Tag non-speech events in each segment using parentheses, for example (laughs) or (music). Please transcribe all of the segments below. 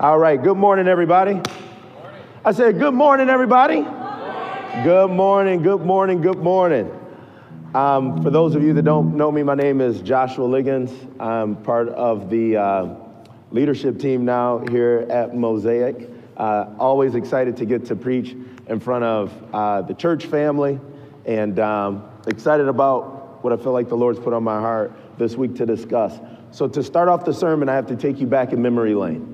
All right, good morning, everybody. I said, good morning, everybody. Good morning, good morning, good morning. Um, for those of you that don't know me, my name is Joshua Liggins. I'm part of the uh, leadership team now here at Mosaic. Uh, always excited to get to preach in front of uh, the church family and um, excited about what I feel like the Lord's put on my heart this week to discuss. So, to start off the sermon, I have to take you back in memory lane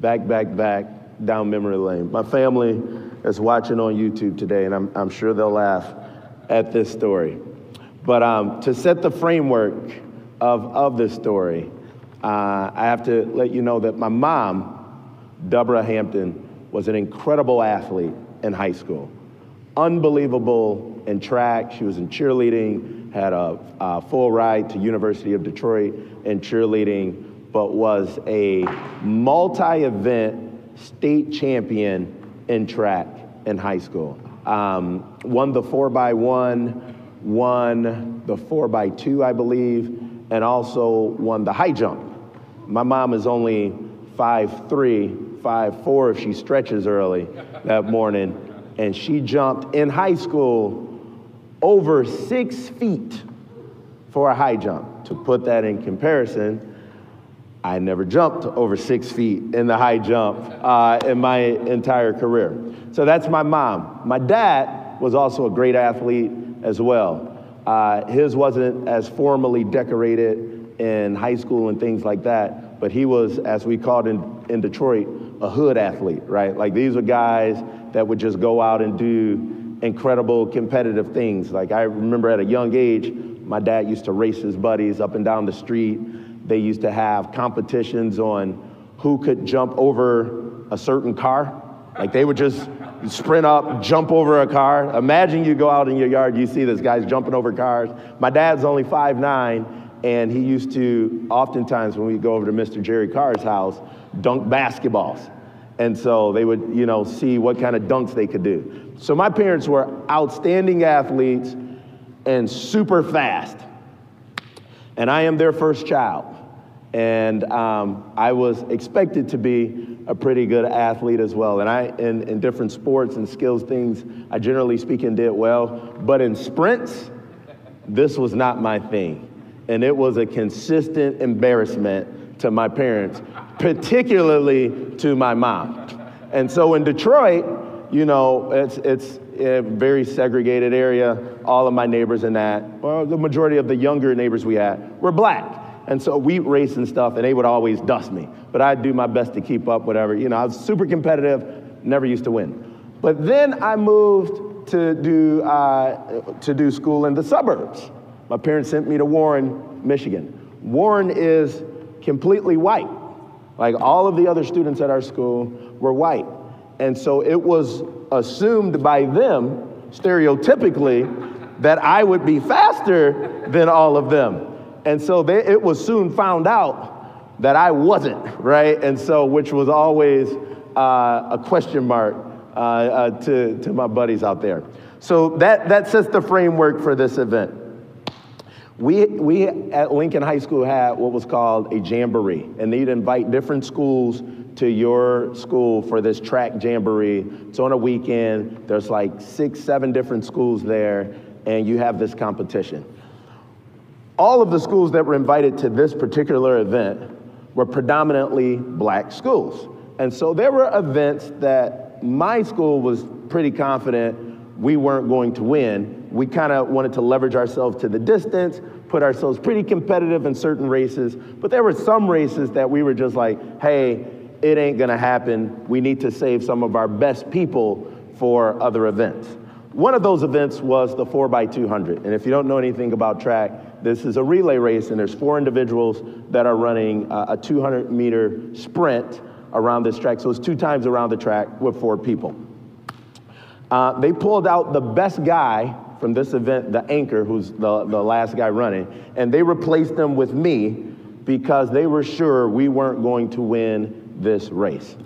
back, back, back down memory lane. My family is watching on YouTube today, and I'm, I'm sure they'll laugh at this story. But um, to set the framework of, of this story, uh, I have to let you know that my mom, Deborah Hampton, was an incredible athlete in high school. Unbelievable in track. She was in cheerleading, had a, a full ride to University of Detroit in cheerleading, but was a multi-event state champion in track in high school. Um, won the four by one, won the four by two, I believe, and also won the high jump. My mom is only five three, five four if she stretches early that morning, and she jumped in high school over six feet for a high jump. To put that in comparison, I never jumped over six feet in the high jump uh, in my entire career. So that's my mom. My dad was also a great athlete as well. Uh, his wasn't as formally decorated in high school and things like that, but he was, as we called in, in Detroit, a hood athlete, right? Like these were guys that would just go out and do incredible competitive things. Like I remember at a young age, my dad used to race his buddies up and down the street they used to have competitions on who could jump over a certain car. Like they would just sprint up, jump over a car. Imagine you go out in your yard, you see this guy's jumping over cars. My dad's only five nine, and he used to, oftentimes when we go over to Mr. Jerry Carr's house, dunk basketballs. And so they would, you know, see what kind of dunks they could do. So my parents were outstanding athletes and super fast. And I am their first child. And um, I was expected to be a pretty good athlete as well. And I, in, in different sports and skills things, I generally speaking did well. But in sprints, this was not my thing. And it was a consistent embarrassment to my parents, particularly to my mom. And so in Detroit, you know, it's, it's a very segregated area. All of my neighbors in that, well, the majority of the younger neighbors we had were black. And so we race and stuff, and they would always dust me. But I'd do my best to keep up, whatever. You know, I was super competitive, never used to win. But then I moved to do, uh, to do school in the suburbs. My parents sent me to Warren, Michigan. Warren is completely white. Like all of the other students at our school were white. And so it was assumed by them, stereotypically, that I would be faster than all of them. And so they, it was soon found out that I wasn't, right? And so, which was always uh, a question mark uh, uh, to, to my buddies out there. So that, that sets the framework for this event. We, we at Lincoln High School had what was called a jamboree, and they'd invite different schools to your school for this track jamboree. It's on a weekend, there's like six, seven different schools there, and you have this competition all of the schools that were invited to this particular event were predominantly black schools. And so there were events that my school was pretty confident we weren't going to win. We kind of wanted to leverage ourselves to the distance, put ourselves pretty competitive in certain races, but there were some races that we were just like, hey, it ain't gonna happen. We need to save some of our best people for other events. One of those events was the 4x200. And if you don't know anything about track, this is a relay race, and there's four individuals that are running a 200 meter sprint around this track. So it's two times around the track with four people. Uh, they pulled out the best guy from this event, the anchor, who's the, the last guy running, and they replaced them with me because they were sure we weren't going to win this race.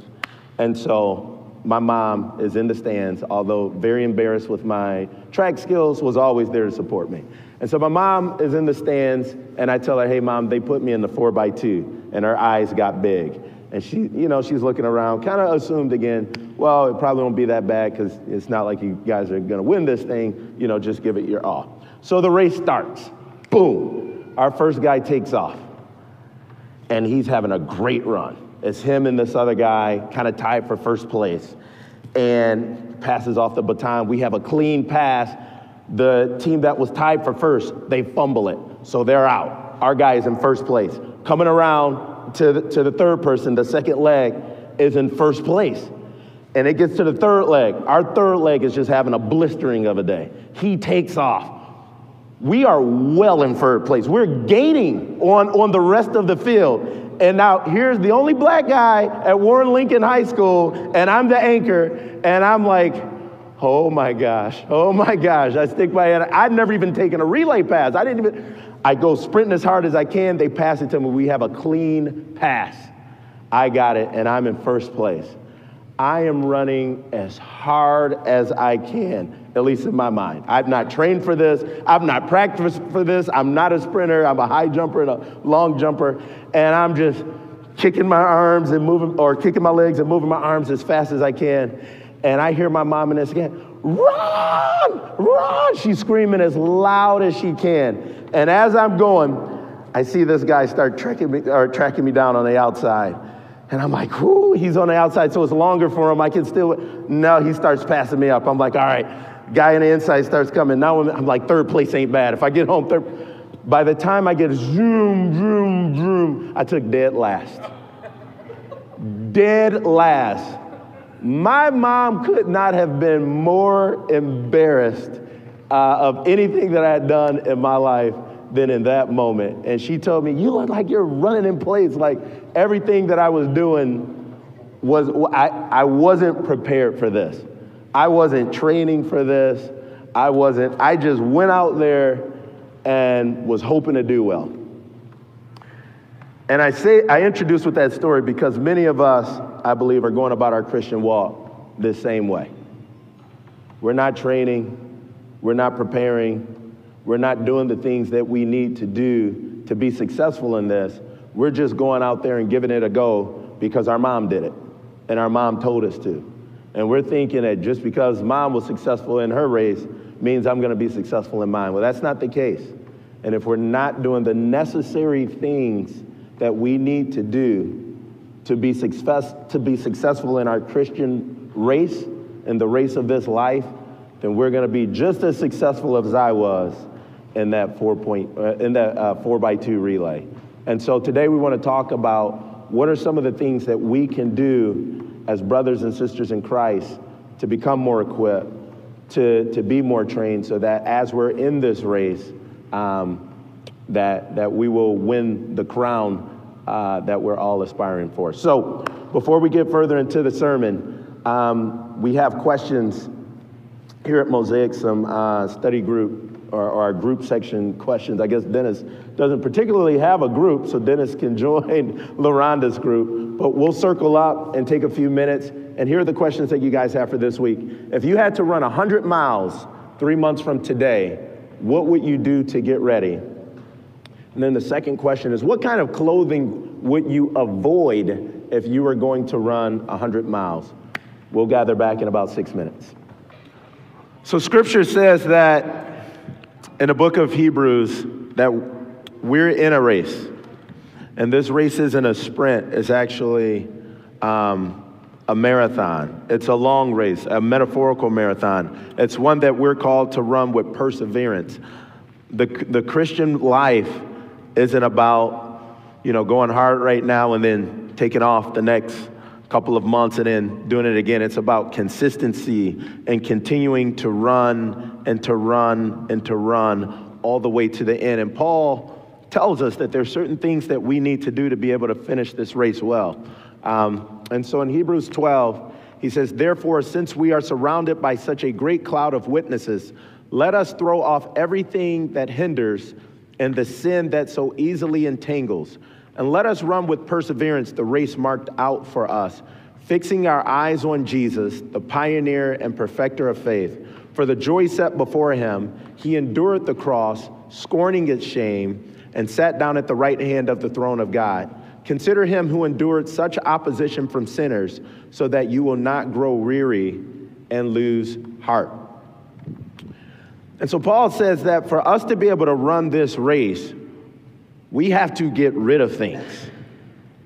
And so my mom is in the stands, although very embarrassed with my track skills, was always there to support me. And so my mom is in the stands, and I tell her, hey, mom, they put me in the four by two, and her eyes got big. And she, you know, she's looking around, kind of assumed again, well, it probably won't be that bad because it's not like you guys are going to win this thing. You know, just give it your all. So the race starts. Boom. Our first guy takes off. And he's having a great run. It's him and this other guy kind of tied for first place and passes off the baton. We have a clean pass. The team that was tied for first, they fumble it. So they're out. Our guy is in first place. Coming around to the, to the third person, the second leg is in first place. And it gets to the third leg. Our third leg is just having a blistering of a day. He takes off. We are well in third place. We're gaining on, on the rest of the field. And now here's the only black guy at Warren Lincoln High School, and I'm the anchor, and I'm like, oh my gosh, oh my gosh. I stick my head. I've never even taken a relay pass. I didn't even, I go sprinting as hard as I can. They pass it to me. We have a clean pass. I got it, and I'm in first place. I am running as hard as I can, at least in my mind. I've not trained for this. I've not practiced for this. I'm not a sprinter. I'm a high jumper and a long jumper. And I'm just kicking my arms and moving, or kicking my legs and moving my arms as fast as I can. And I hear my mom in this again, run, run. She's screaming as loud as she can. And as I'm going, I see this guy start tracking me, or tracking me down on the outside. And I'm like, whoo, he's on the outside, so it's longer for him. I can still, no, he starts passing me up. I'm like, all right, guy on the inside starts coming. Now I'm, I'm like, third place ain't bad. If I get home third, by the time I get zoom, zoom, zoom, I took dead last. dead last. My mom could not have been more embarrassed uh, of anything that I had done in my life than in that moment. And she told me, You look like you're running in place. Like everything that I was doing was, I, I wasn't prepared for this. I wasn't training for this. I wasn't, I just went out there and was hoping to do well. And I say, I introduce with that story because many of us, I believe, are going about our Christian walk the same way. We're not training, we're not preparing, we're not doing the things that we need to do to be successful in this. We're just going out there and giving it a go because our mom did it and our mom told us to. And we're thinking that just because mom was successful in her race means I'm going to be successful in mine. Well, that's not the case. And if we're not doing the necessary things that we need to do to be, success, to be successful in our Christian race, and the race of this life, then we're going to be just as successful as I was in that four point uh, in that uh, four by two relay. And so today we want to talk about what are some of the things that we can do as brothers and sisters in Christ to become more equipped, to, to be more trained, so that as we're in this race, um, that, that we will win the crown uh, that we're all aspiring for. So before we get further into the sermon, um, we have questions here at Mosaic, some uh, study group or, or, our group section questions. I guess Dennis doesn't particularly have a group, so Dennis can (laughs) join LaRonda's group. But we'll circle up and take a few minutes. And here are the questions that you guys have for this week. If you had to run 100 miles three months from today, what would you do to get ready? And then the second question is what kind of clothing would you avoid if you were going to run 100 miles? We'll gather back in about six minutes. So, scripture says that in the book of Hebrews that we're in a race. And this race isn't a sprint, it's actually um, a marathon. It's a long race, a metaphorical marathon. It's one that we're called to run with perseverance. The, the Christian life isn't about, you know, going hard right now and then taking off the next couple of months and then doing it again. It's about consistency and continuing to run and to run and to run all the way to the end. And Paul tells us that there's certain things that we need to do to be able to finish this race well. Um, and so in Hebrews 12, he says, Therefore, since we are surrounded by such a great cloud of witnesses, let us throw off everything that hinders and the sin that so easily entangles and let us run with perseverance the race marked out for us, fixing our eyes on Jesus, the pioneer and perfecter of faith. For the joy set before him, he endured the cross, scorning its shame, and sat down at the right hand of the throne of God. Consider him who endured such opposition from sinners, so that you will not grow weary and lose heart. And so Paul says that for us to be able to run this race, we have to get rid of things.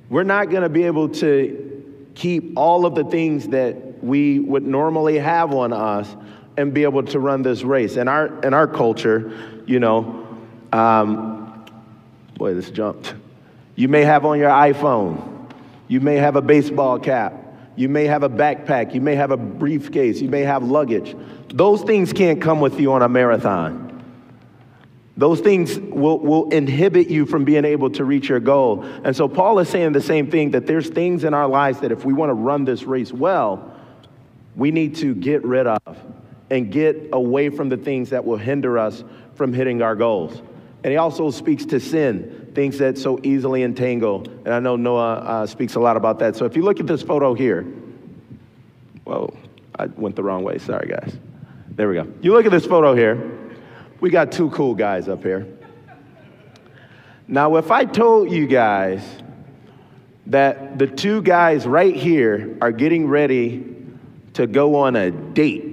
We're not going to be able to keep all of the things that we would normally have on us and be able to run this race. In our, in our culture, you know, um, boy, this jumped. You may have on your iPhone, you may have a baseball cap, you may have a backpack, you may have a briefcase, you may have luggage. Those things can't come with you on a marathon. Those things will, will inhibit you from being able to reach your goal. And so Paul is saying the same thing that there's things in our lives that if we want to run this race well, we need to get rid of and get away from the things that will hinder us from hitting our goals. And he also speaks to sin, things that so easily entangle. And I know Noah uh, speaks a lot about that. So if you look at this photo here, whoa, I went the wrong way. Sorry, guys. There we go. You look at this photo here. We got two cool guys up here. Now, if I told you guys that the two guys right here are getting ready to go on a date,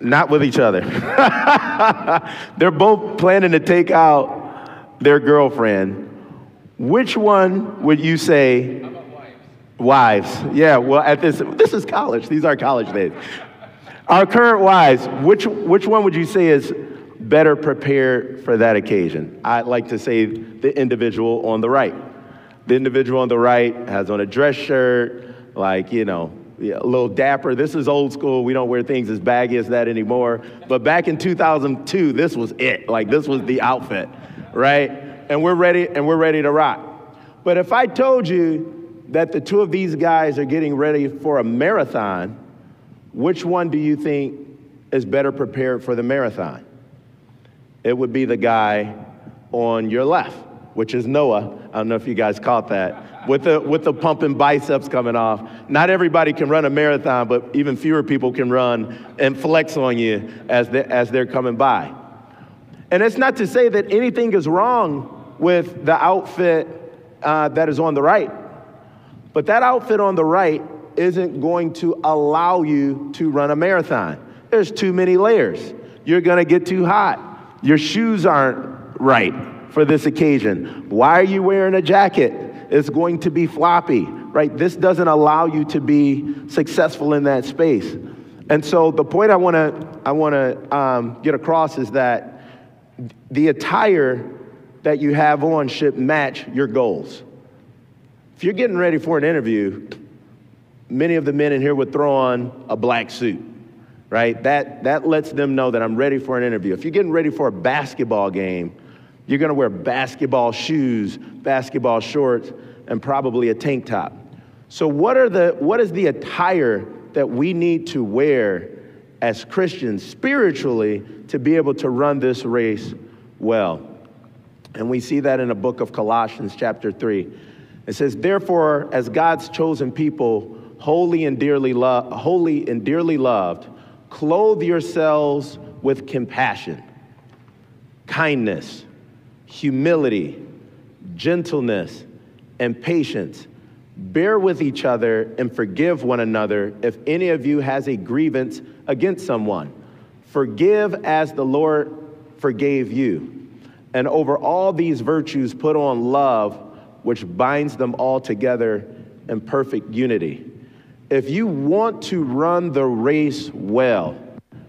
not with each other. (laughs) They're both planning to take out their girlfriend. Which one would you say? Wives. Yeah, well, at this, this is college. These are college days. Our current wives, which, which one would you say is better prepared for that occasion? I'd like to say the individual on the right. The individual on the right has on a dress shirt, like, you know, a little dapper. This is old school. We don't wear things as baggy as that anymore. But back in 2002, this was it. Like, this was the outfit, right? And we're ready, and we're ready to rock. But if I told you that the two of these guys are getting ready for a marathon, which one do you think is better prepared for the marathon? It would be the guy on your left, which is Noah. I don't know if you guys caught that. With the, with the pumping biceps coming off. Not everybody can run a marathon, but even fewer people can run and flex on you as, they, as they're coming by. And it's not to say that anything is wrong with the outfit uh, that is on the right, but that outfit on the right isn't going to allow you to run a marathon. There's too many layers. You're to get too hot. Your shoes aren't right for this occasion. Why are you wearing a jacket? It's going to be floppy, right? This doesn't allow you to be successful in that space. And so the point I want to I want to um, get across is that the attire that you have on should match your goals. If you're getting ready for an interview, many of the men in here would throw on a black suit, right? That, that lets them know that I'm ready for an interview. If you're getting ready for a basketball game, you're gonna wear basketball shoes, basketball shorts, and probably a tank top. So, what, are the, what is the attire that we need to wear as Christians spiritually to be able to run this race well? And we see that in the book of Colossians, chapter 3. It says, Therefore, as God's chosen people, holy and dearly, lo- holy and dearly loved, clothe yourselves with compassion, kindness, humility, gentleness, and patience. Bear with each other and forgive one another if any of you has a grievance against someone. Forgive as the Lord forgave you. And over all these virtues, put on love, which binds them all together in perfect unity. If you want to run the race well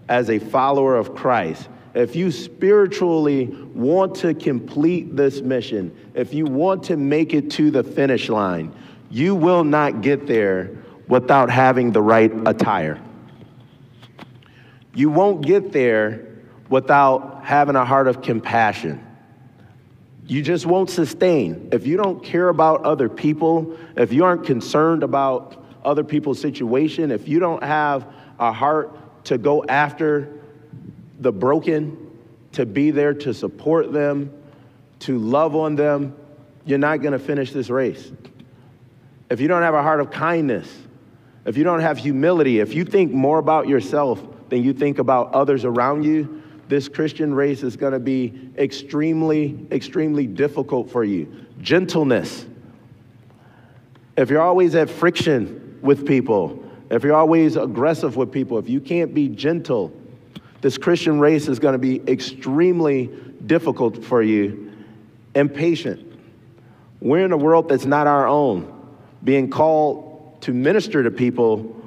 as a follower of Christ, if you spiritually want to complete this mission, if you want to make it to the finish line, you will not get there without having the right attire. You won't get there without having a heart of compassion. You just won't sustain. If you don't care about other people, if you aren't concerned about other people's situation, if you don't have a heart to go after the broken, to be there to support them, to love on them, you're not going to finish this race. If you don't have a heart of kindness, if you don't have humility, if you think more about yourself than you think about others around you, this Christian race is going to be extremely, extremely difficult for you. Gentleness. If you're always at friction with people, if you're always aggressive with people, if you can't be gentle, this Christian race is going to be extremely difficult for you and patient. We're in a world that's not our own, being called to minister to people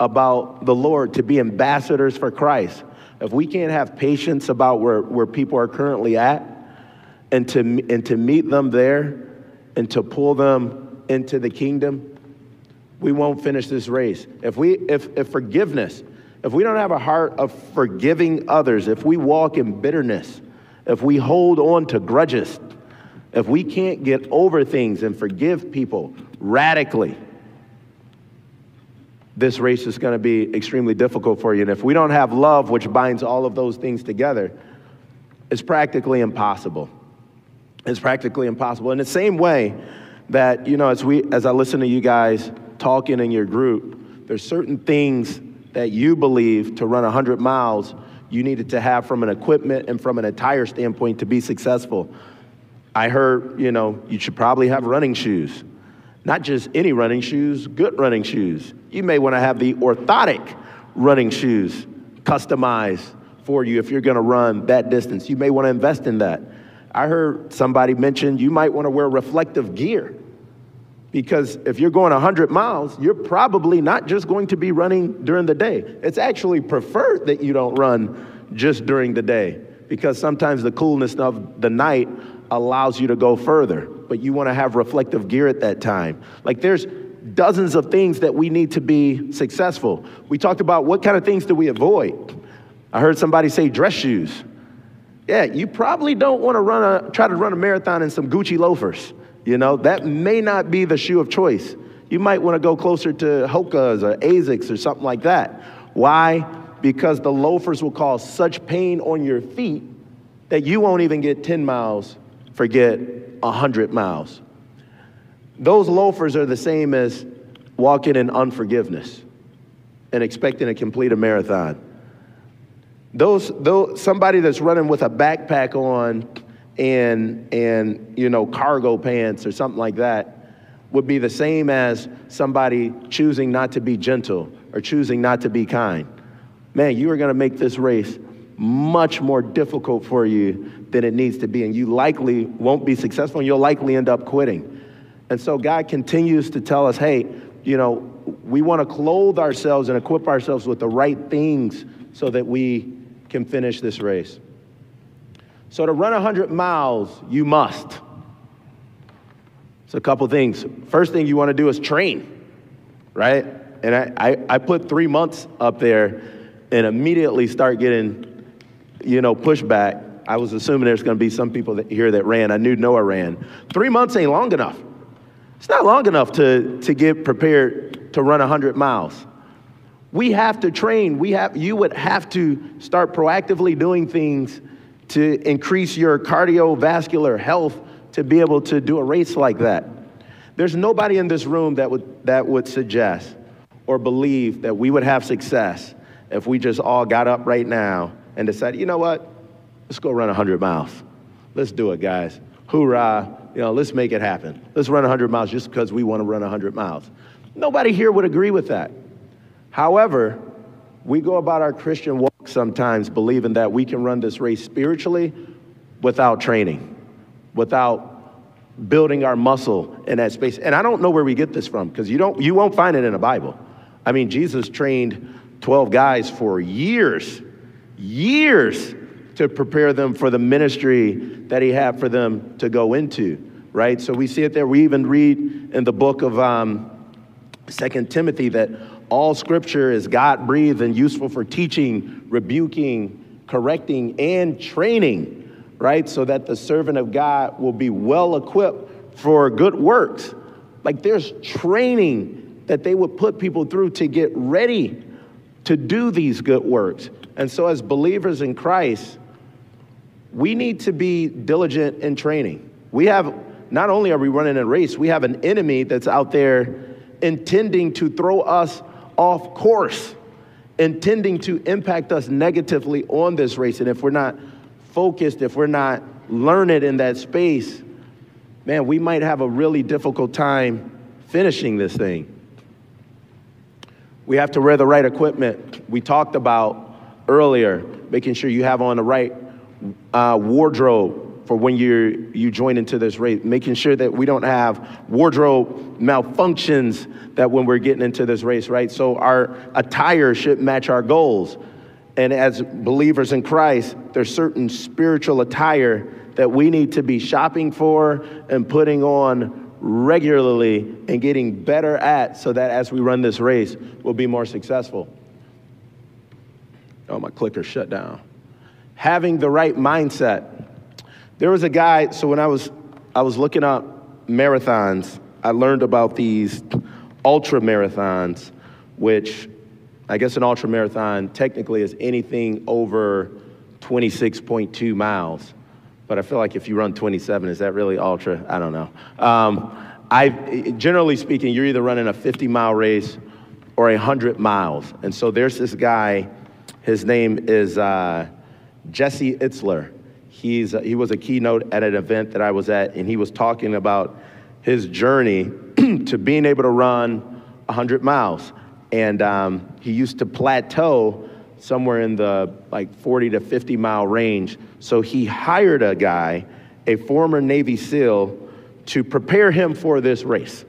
about the Lord, to be ambassadors for Christ. If we can't have patience about where, where people are currently at and to, and to meet them there and to pull them into the kingdom, we won't finish this race. If, we, if, if forgiveness, if we don't have a heart of forgiving others, if we walk in bitterness, if we hold on to grudges, if we can't get over things and forgive people radically, this race is going to be extremely difficult for you. And if we don't have love, which binds all of those things together, it's practically impossible. It's practically impossible. In the same way that, you know, as, we, as I listen to you guys talking in your group, there's certain things that you believe to run 100 miles you needed to have from an equipment and from an attire standpoint to be successful. I heard, you know, you should probably have running shoes. Not just any running shoes, good running shoes. You may want to have the orthotic running shoes customized for you if you're going to run that distance. You may want to invest in that. I heard somebody mention you might want to wear reflective gear because if you're going 100 miles, you're probably not just going to be running during the day. It's actually preferred that you don't run just during the day because sometimes the coolness of the night allows you to go further but you want to have reflective gear at that time. Like there's dozens of things that we need to be successful. We talked about what kind of things do we avoid. I heard somebody say dress shoes. Yeah, you probably don't want to run a try to run a marathon in some Gucci loafers. You know, that may not be the shoe of choice. You might want to go closer to Hoka's or Asics or something like that. Why? Because the loafers will cause such pain on your feet that you won't even get 10 miles, forget 100 miles. Those loafers are the same as walking in unforgiveness and expecting to complete a marathon. Those, those somebody that's running with a backpack on and and you know cargo pants or something like that would be the same as somebody choosing not to be gentle or choosing not to be kind. Man, you are going to make this race much more difficult for you than it needs to be. And you likely won't be successful and you'll likely end up quitting. And so God continues to tell us, hey, you know, we want to clothe ourselves and equip ourselves with the right things so that we can finish this race. So to run 100 miles, you must. So a couple things. First thing you want to do is train, right? And I, I, I put three months up there and immediately start getting, you know, pushback I was assuming there's going to be some people that, here that ran. I knew Noah ran. Three months ain't long enough. It's not long enough to, to get prepared to run 100 miles. We have to train. We have, you would have to start proactively doing things to increase your cardiovascular health to be able to do a race like that. There's nobody in this room that would, that would suggest or believe that we would have success if we just all got up right now and decided, you know what? Let's go run 100 miles. Let's do it, guys. Hoorah. You know, let's make it happen. Let's run 100 miles just because we want to run 100 miles. Nobody here would agree with that. However, we go about our Christian walk sometimes believing that we can run this race spiritually without training, without building our muscle in that space. And I don't know where we get this from because you don't you won't find it in the Bible. I mean, Jesus trained 12 guys for years, years to prepare them for the ministry that he had for them to go into, right? So we see it there. We even read in the book of um, Second Timothy that all scripture is God breathed and useful for teaching, rebuking, correcting, and training, right? So that the servant of God will be well equipped for good works. Like there's training that they would put people through to get ready to do these good works. And so, as believers in Christ, we need to be diligent in training. We have, not only are we running a race, we have an enemy that's out there intending to throw us off course intending to impact us negatively on this race. And if we're not focused, if we're not learned in that space, man, we might have a really difficult time finishing this thing. We have to wear the right equipment. We talked about earlier, making sure you have on the right uh, wardrobe for when you you join into this race, making sure that we don't have wardrobe malfunctions that when we're getting into this race, right? So our attire should match our goals. And as believers in Christ, there's certain spiritual attire that we need to be shopping for and putting on regularly and getting better at so that as we run this race, we'll be more successful. Oh, my clicker shut down. Having the right mindset. There was a guy, so when I was I was looking up marathons, I learned about these ultra marathons, which I guess an ultra marathon technically is anything over 26.2 miles. But I feel like if you run 27, is that really ultra? I don't know. Um, I, generally speaking, you're either running a 50 mile race or a 100 miles. And so there's this guy, his name is uh, Jesse Itzler. He's, he was a keynote at an event that I was at, and he was talking about his journey (clears throat) to being able to run 100 miles. And um, he used to plateau somewhere in the like 40 to 50 mile range. So he hired a guy, a former Navy SEAL, to prepare him for this race.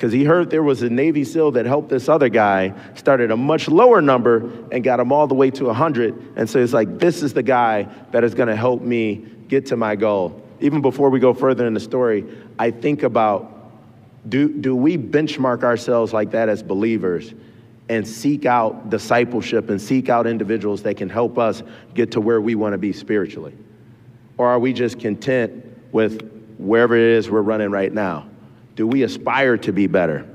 Because he heard there was a Navy SEAL that helped this other guy, started a much lower number, and got him all the way to 100. And so it's like, this is the guy that is gonna help me get to my goal. Even before we go further in the story, I think about do, do we benchmark ourselves like that as believers? and seek out discipleship and seek out individuals that can help us get to where we want to be spiritually? Or are we just content with wherever it is we're running right now? Do we aspire to be better?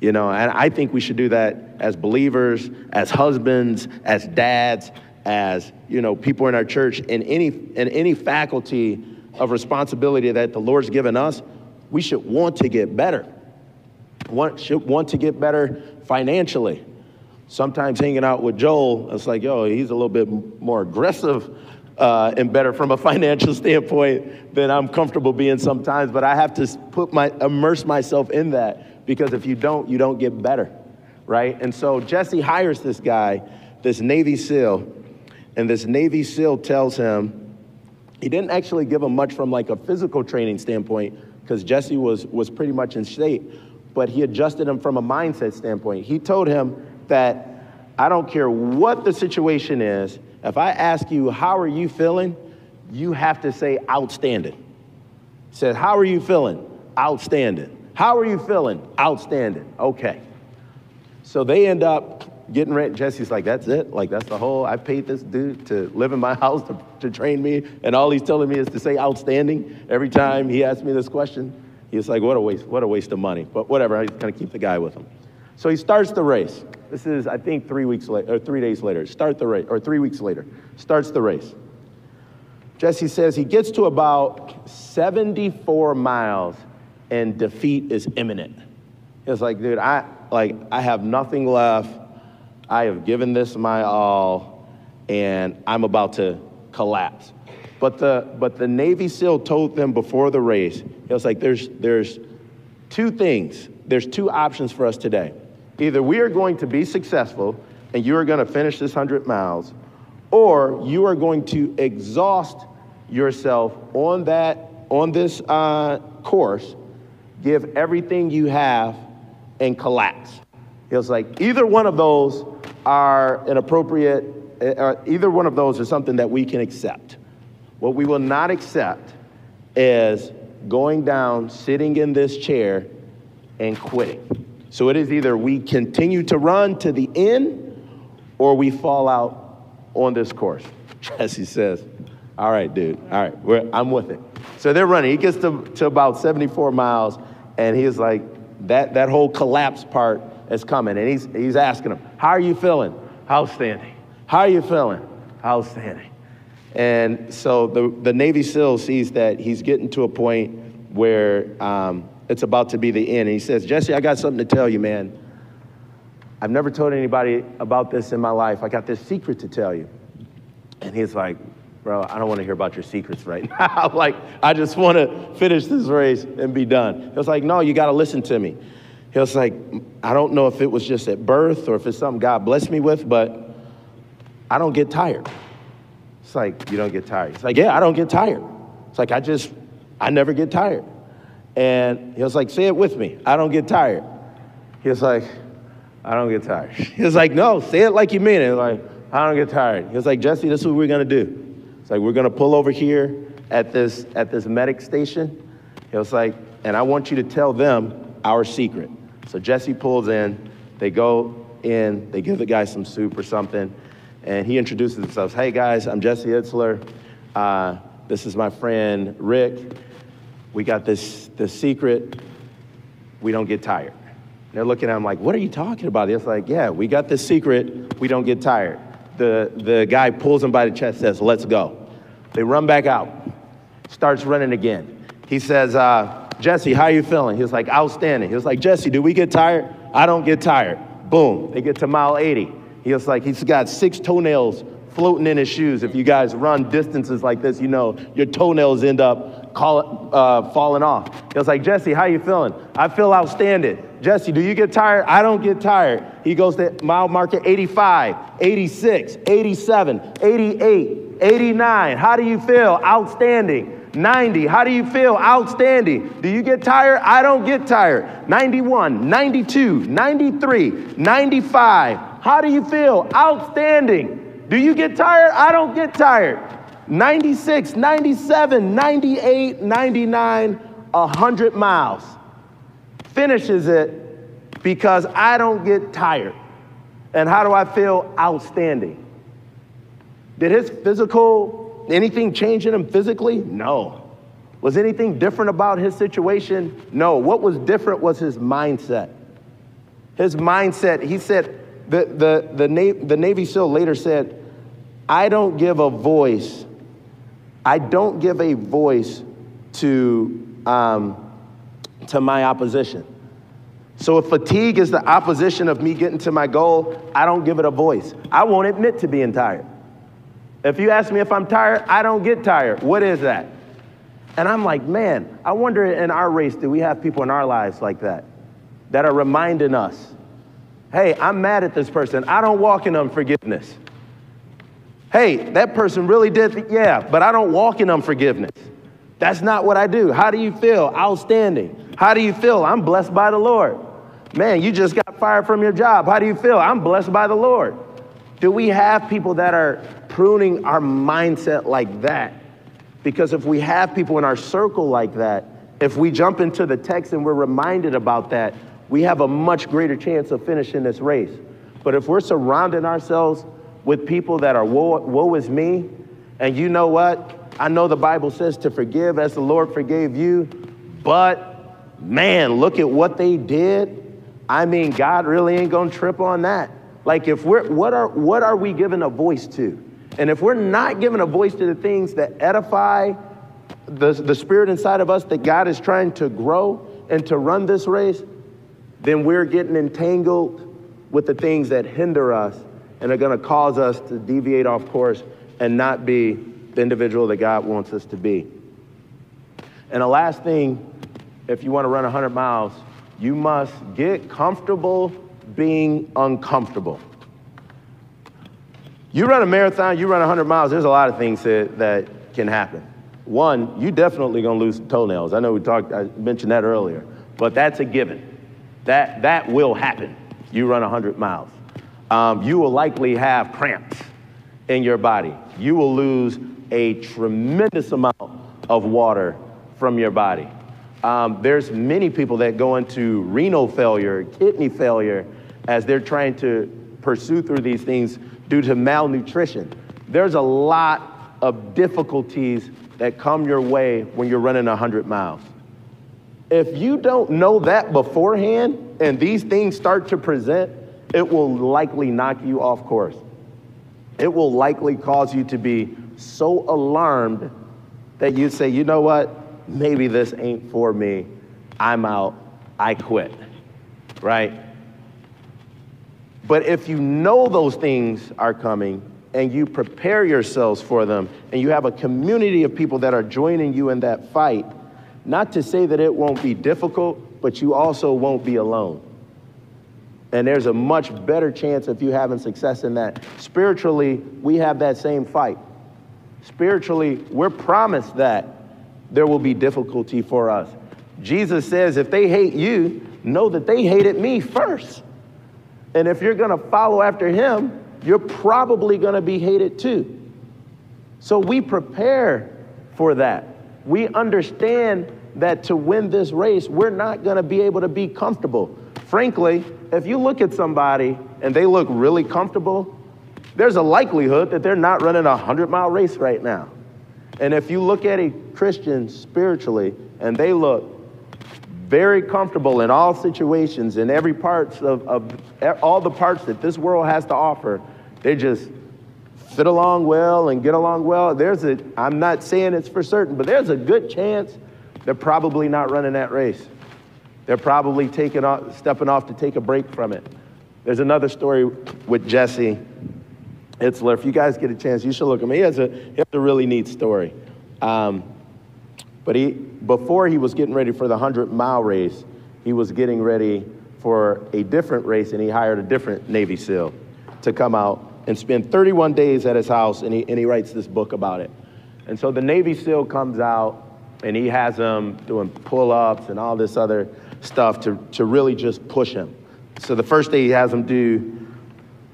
You know, and I think we should do that as believers, as husbands, as dads, as, you know, people in our church, in any, in any faculty of responsibility that the Lord's given us, we should want to get better. Want, should want to get better financially sometimes hanging out with Joel, it's like, yo, he's a little bit more aggressive uh, and better from a financial (laughs) standpoint than I'm comfortable being sometimes. But I have to put my immerse myself in that because if you don't, you don't get better, right? And so Jesse hires this guy, this Navy SEAL, and this Navy SEAL tells him he didn't actually give him much from like a physical training standpoint because Jesse was was pretty much in shape, but he adjusted him from a mindset standpoint. He told him that I don't care what the situation is, if I ask you, how are you feeling? You have to say outstanding. Said, how are you feeling? Outstanding. How are you feeling? Outstanding. Okay. So they end up getting ready. Jesse's like, that's it? Like, that's the whole, I paid this dude to live in my (laughs) house to, to train me, and all he's telling me is to say outstanding every time he asks me this question. He's like, what a waste, what a waste of money. But whatever, I'm gonna keep the guy with him. So he starts the race. This is, I think, three weeks later, or three days later. Start the race, or three weeks later. Starts the race. Jesse says he gets to about 74 miles and defeat is imminent. It's like, dude, I like I have nothing left. I have given this my all, and I'm about to collapse. But the but the Navy SEAL told them before the race, he was like, there's there's two things. There's two options for us today. Either we are going to be successful and you are going to finish this 100 miles, or you are going to exhaust yourself on that on this uh, course, give everything you have, and collapse. it was like, either one of those are an appropriate, uh, either one of those is something that we can accept. What we will not accept is going down, sitting in this chair, and quitting. So it is either we continue to run to the end or we fall out on this course. (laughs) Jesse says, All right, dude, all right, I'm with it. So they're running. He gets to, to about 74 miles and he's like, that, that whole collapse part is coming. And he's, he's asking him, How are you feeling? Outstanding. How are you feeling? Outstanding. And so the, the Navy SEAL sees that he's getting to a point where um, it's about to be the end. And he says, Jesse, I got something to tell you, man. I've never told anybody about this in my life. I got this secret to tell you. And he's like, Bro, I don't want to hear about your secrets right (laughs) now. like, I just want to finish this race and be done. He was like, No, you got to listen to me. He was like, I don't know if it was just at birth or if it's something God blessed me with, but I don't get tired. It's like, You don't get tired. It's like, Yeah, I don't get tired. It's like, I just, I never get tired. And he was like, Say it with me. I don't get tired. He was like, I don't get tired. (laughs) He was like, No, say it like you mean it. Like, I don't get tired. He was like, Jesse, this is what we're to do. It's like, we're to pull over here at this, at this medic station. He was like, and I want you to tell them our secret. So Jesse pulls in, they go in, they give the guy some soup or something, and he introduces himself. Hey guys, I'm Jesse Itzler. Uh, this is my friend Rick. We got this, this secret. We don't get tired. And they're looking at him like, what are you talking about? It's like, yeah, we got this secret. We don't get tired the, the guy pulls him by the chest, says, Let's go. They run back out, starts running again. He says, uh, Jesse, how you feeling? He was like, Outstanding. He was like, Jesse, do we get tired? I don't get tired. Boom. They get to mile 80. He was like, He's got six toenails floating in his shoes. If you guys run distances like this, you know your toenails end up call, uh, falling off. He was like, Jesse, how you feeling? I feel outstanding. Jesse, do you get tired? I don't get tired. He goes to mile marker 85, 86, 87, 88, 89. How do you feel? Outstanding. 90. How do you feel? Outstanding. Do you get tired? I don't get tired. 91, 92, 93, 95. How do you feel? Outstanding. Do you get tired? I don't get tired. 96, 97, 98, 99, 100 miles. Finishes it because I don't get tired. And how do I feel? Outstanding. Did his physical, anything change in him physically? No. Was anything different about his situation? No. What was different was his mindset. His mindset, he said, the, the, the, Na- the Navy SEAL later said, I don't give a voice, I don't give a voice to, um, to my opposition. So if fatigue is the opposition of me getting to my goal, I don't give it a voice. I won't admit to being tired. If you ask me if I'm tired, I don't get tired. What is that? And I'm like, man, I wonder in our race, do we have people in our lives like that? That are reminding us, hey, I'm mad at this person. I don't walk in unforgiveness. Hey, that person really did, yeah, but I don't walk in unforgiveness. That's not what I do. How do you feel? Outstanding. How do you feel? I'm blessed by the Lord. Man, you just got fired from your job. How do you feel? I'm blessed by the Lord. Do we have people that are pruning our mindset like that? Because if we have people in our circle like that, if we jump into the text and we're reminded about that, we have a much greater chance of finishing this race. But if we're surrounding ourselves with people that are woe, woe is me, and you know what? I know the Bible says to forgive as the Lord forgave you, but man, look at what they did. I mean, God really ain't gonna trip on that. Like if we're what are what are we giving a voice to? And if we're not giving a voice to the things that edify the, the spirit inside of us that God is trying to grow and to run this race, then we're getting entangled with the things that hinder us and are going to cause us to deviate off course and not be the individual that God wants us to be. And the last thing, if you want to run 100 miles, you must get comfortable being uncomfortable. You run a marathon, you run 100 miles, there's a lot of things that, that can happen. One, you definitely gonna lose toenails. I know we talked, I mentioned that earlier, but that's a given. That, that will happen. You run 100 miles um, you will likely have cramps in your body. You will lose a tremendous amount of water from your body. Um, there's many people that go into renal failure, kidney failure, as they're trying to pursue through these things due to malnutrition. There's a lot of difficulties that come your way when you're running 100 miles. If you don't know that beforehand and these things start to present, it will likely knock you off course. It will likely cause you to be so alarmed that you say, you know what? Maybe this ain't for me. I'm out. I quit. Right? But if you know those things are coming and you prepare yourselves for them and you have a community of people that are joining you in that fight, not to say that it won't be difficult, but you also won't be alone. And there's a much better chance of you having success in that. Spiritually, we have that same fight. Spiritually, we're promised that there will be difficulty for us. Jesus says, if they hate you, know that they hated me first. And if you're to follow after him, you're probably to be hated too. So we prepare for that. We understand that to win this race, we're not to be able to be comfortable. Frankly, if you look at somebody and they look really comfortable, there's a likelihood that they're not running a 100 mile race right now. And if you look at a Christian spiritually and they look very comfortable in all situations, in every parts of, of all the parts that this world has to offer, they just fit along well and get along well. There's a, I'm not saying it's for certain, but there's a good chance they're probably not running that race. They're probably taking off, stepping off to take a break from it. There's another story with Jesse Itzler. If you guys get a chance, you should look at him. He has a, he has a really neat story. Um, but he, before he was getting ready for the 100 mile race, he was getting ready for a different race, and he hired a different Navy SEAL to come out and spend 31 days at his house, and he, and he writes this book about it. And so the Navy SEAL comes out, and he has him doing pull ups and all this other stuff to, to really just push him. So the first day he has him do,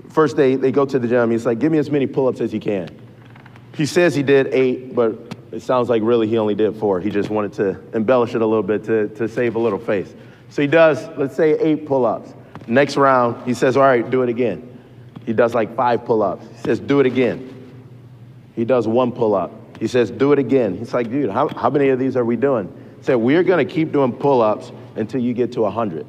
first day they go to the gym, he's like, give me as many pull ups as you can. He says he did eight, but it sounds like really he only did four. He just wanted to embellish it a little bit to, to save a little face. So he does, let's say, eight pull ups. Next round, he says, all right, do it again. He does like five pull ups. He says, do it again. He does one pull up. He says, do it again. He's like, dude, how, how many of these are we doing? He said, we're to keep doing pull ups until you get to 100.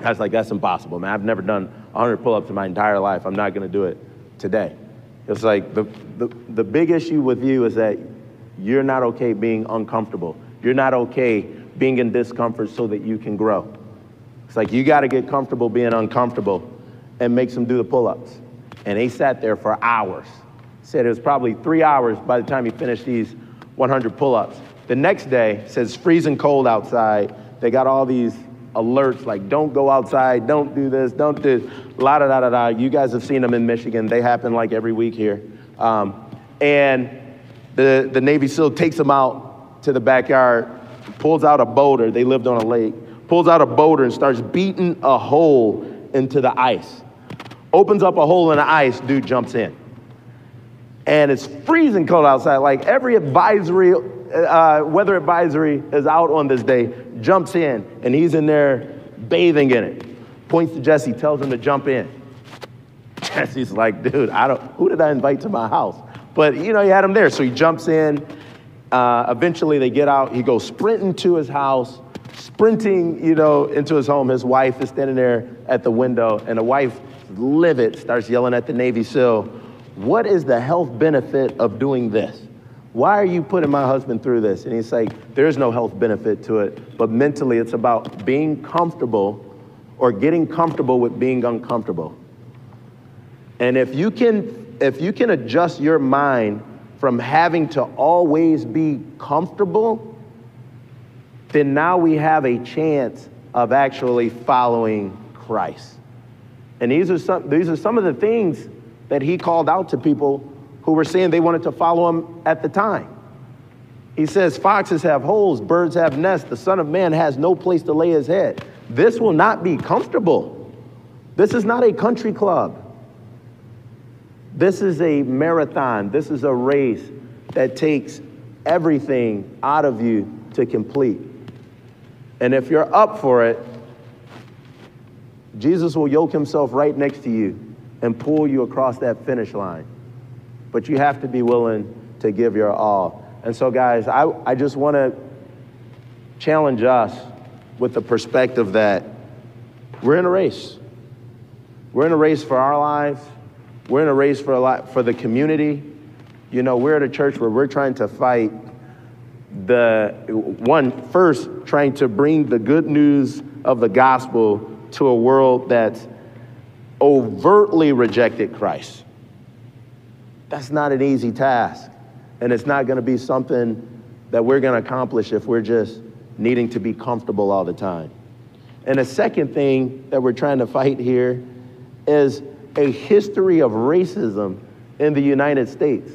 I was like, that's impossible, man. I've never done 100 pull ups in my entire life. I'm not going to do it today. It's like the, the, the big issue with you is that you're not okay being uncomfortable. You're not okay being in discomfort so that you can grow. It's like you got to get comfortable being uncomfortable and makes them do the pull ups. And he sat there for hours. Said it was probably three hours by the time he finished these 100 pull ups. The next day, says freezing cold outside. They got all these alerts like don't go outside, don't do this, don't do la da da da da. You guys have seen them in Michigan. They happen like every week here. Um, and the, the Navy SEAL takes them out to the backyard, pulls out a boulder. They lived on a lake. Pulls out a boulder and starts beating a hole into the ice. Opens up a hole in the ice, dude jumps in. And it's freezing cold outside. Like every advisory, uh, weather advisory is out on this day, jumps in, and he's in there bathing in it. Points to Jesse, tells him to jump in. Jesse's like, dude, I don't, who did I invite to my house? But, you know, he had him there. So he jumps in. Uh, eventually, they get out. He goes sprinting to his house, sprinting, you know, into his home. His wife is standing there at the window, and the wife, livid, starts yelling at the Navy SEAL, What is the health benefit of doing this? Why are you putting my husband through this? And he's like, There's no health benefit to it, but mentally, it's about being comfortable or getting comfortable with being uncomfortable. And if you can if you can adjust your mind from having to always be comfortable, then now we have a chance of actually following Christ. And these are some, these are some of the things that he called out to people who were saying they wanted to follow him at the time. He says, Foxes have holes, birds have nests, the Son of Man has no place to lay his head. This will not be comfortable. This is not a country club. This is a marathon. This is a race that takes everything out of you to complete. And if you're up for it, Jesus will yoke himself right next to you and pull you across that finish line. But you have to be willing to give your all. And so, guys, I, I just want to challenge us with the perspective that we're in a race. We're in a race for our lives. We're in a race for a lot for the community. You know, we're at a church where we're trying to fight the one first trying to bring the good news of the gospel to a world that's overtly rejected Christ. That's not an easy task. And it's not going to be something that we're going to accomplish if we're just needing to be comfortable all the time. And a second thing that we're trying to fight here is a history of racism in the United States.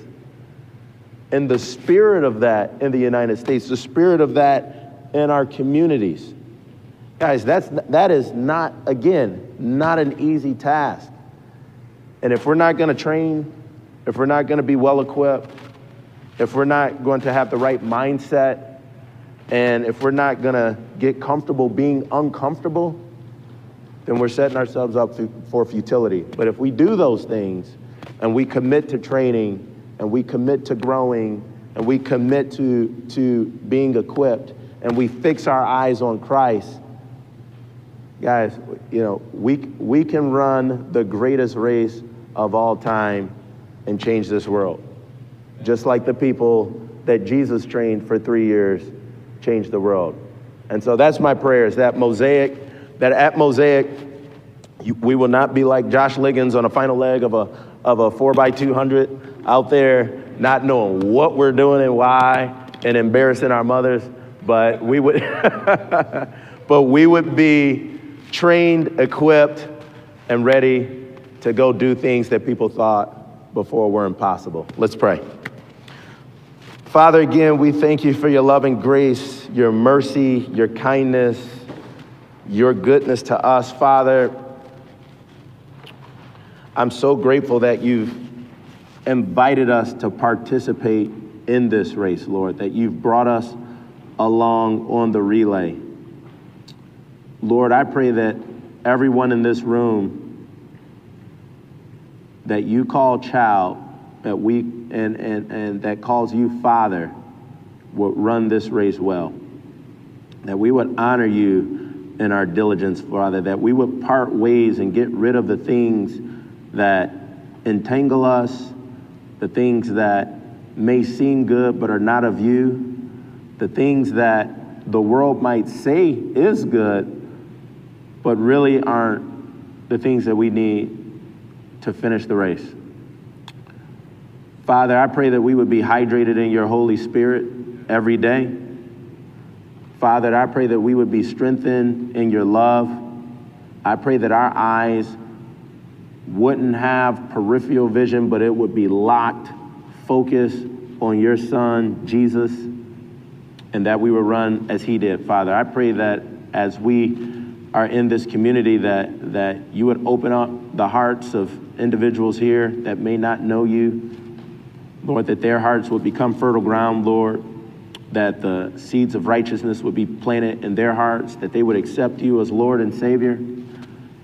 And the spirit of that in the United States, the spirit of that in our communities. Guys, that's, that is not, again, not an easy task. And if we're not going to train, if we're not going to be well equipped, if we're not going to have the right mindset, and if we're not going to get comfortable being uncomfortable, then we're setting ourselves up for futility. But if we do those things and we commit to training and we commit to growing and we commit to, to being equipped and we fix our eyes on Christ, guys, you know, we, we can run the greatest race of all time and change this world. Just like the people that Jesus trained for three years changed the world. And so that's my prayer is that Mosaic, that at Mosaic, you, we will not be like Josh Liggins on a final leg of a, of a 4x200 out there, not knowing what we're doing and why, and embarrassing our mothers, but we would, (laughs) but we would be trained, equipped, and ready to go do things that people thought before were impossible. Let's pray. Father, again, we thank you for your love and grace, your mercy, your kindness, your goodness to us, Father. I'm so grateful that you've invited us to participate in this race, Lord, that you've brought us along on the relay. Lord, I pray that everyone in this room that you call child, that we and, and, and that calls you Father, would run this race well. That we would honor you in our diligence, Father, that we would part ways and get rid of the things that entangle us, the things that may seem good but are not of you, the things that the world might say is good, but really aren't the things that we need to finish the race. Father, I pray that we would be hydrated in your Holy Spirit every day. Father, I pray that we would be strengthened in your love. I pray that our eyes wouldn't have peripheral vision, but it would be locked, focused on your Son, Jesus, and that we would run as he did, Father. I pray that as we are in this community, that, that you would open up the hearts of individuals here that may not know you. Lord, that their hearts would become fertile ground, Lord, that the seeds of righteousness would be planted in their hearts, that they would accept you as Lord and Savior,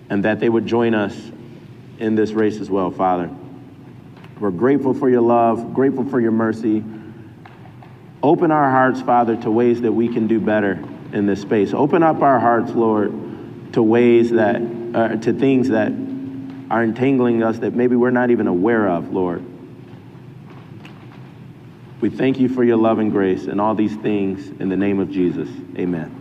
and that they would join us in this race as well, Father. We're grateful for your love, grateful for your mercy. Open our hearts, Father, to ways that we can do better in this space. Open up our hearts, Lord, to ways that, uh, to things that are entangling us that maybe we're not even aware of, Lord. We thank you for your love and grace and all these things in the name of Jesus. Amen.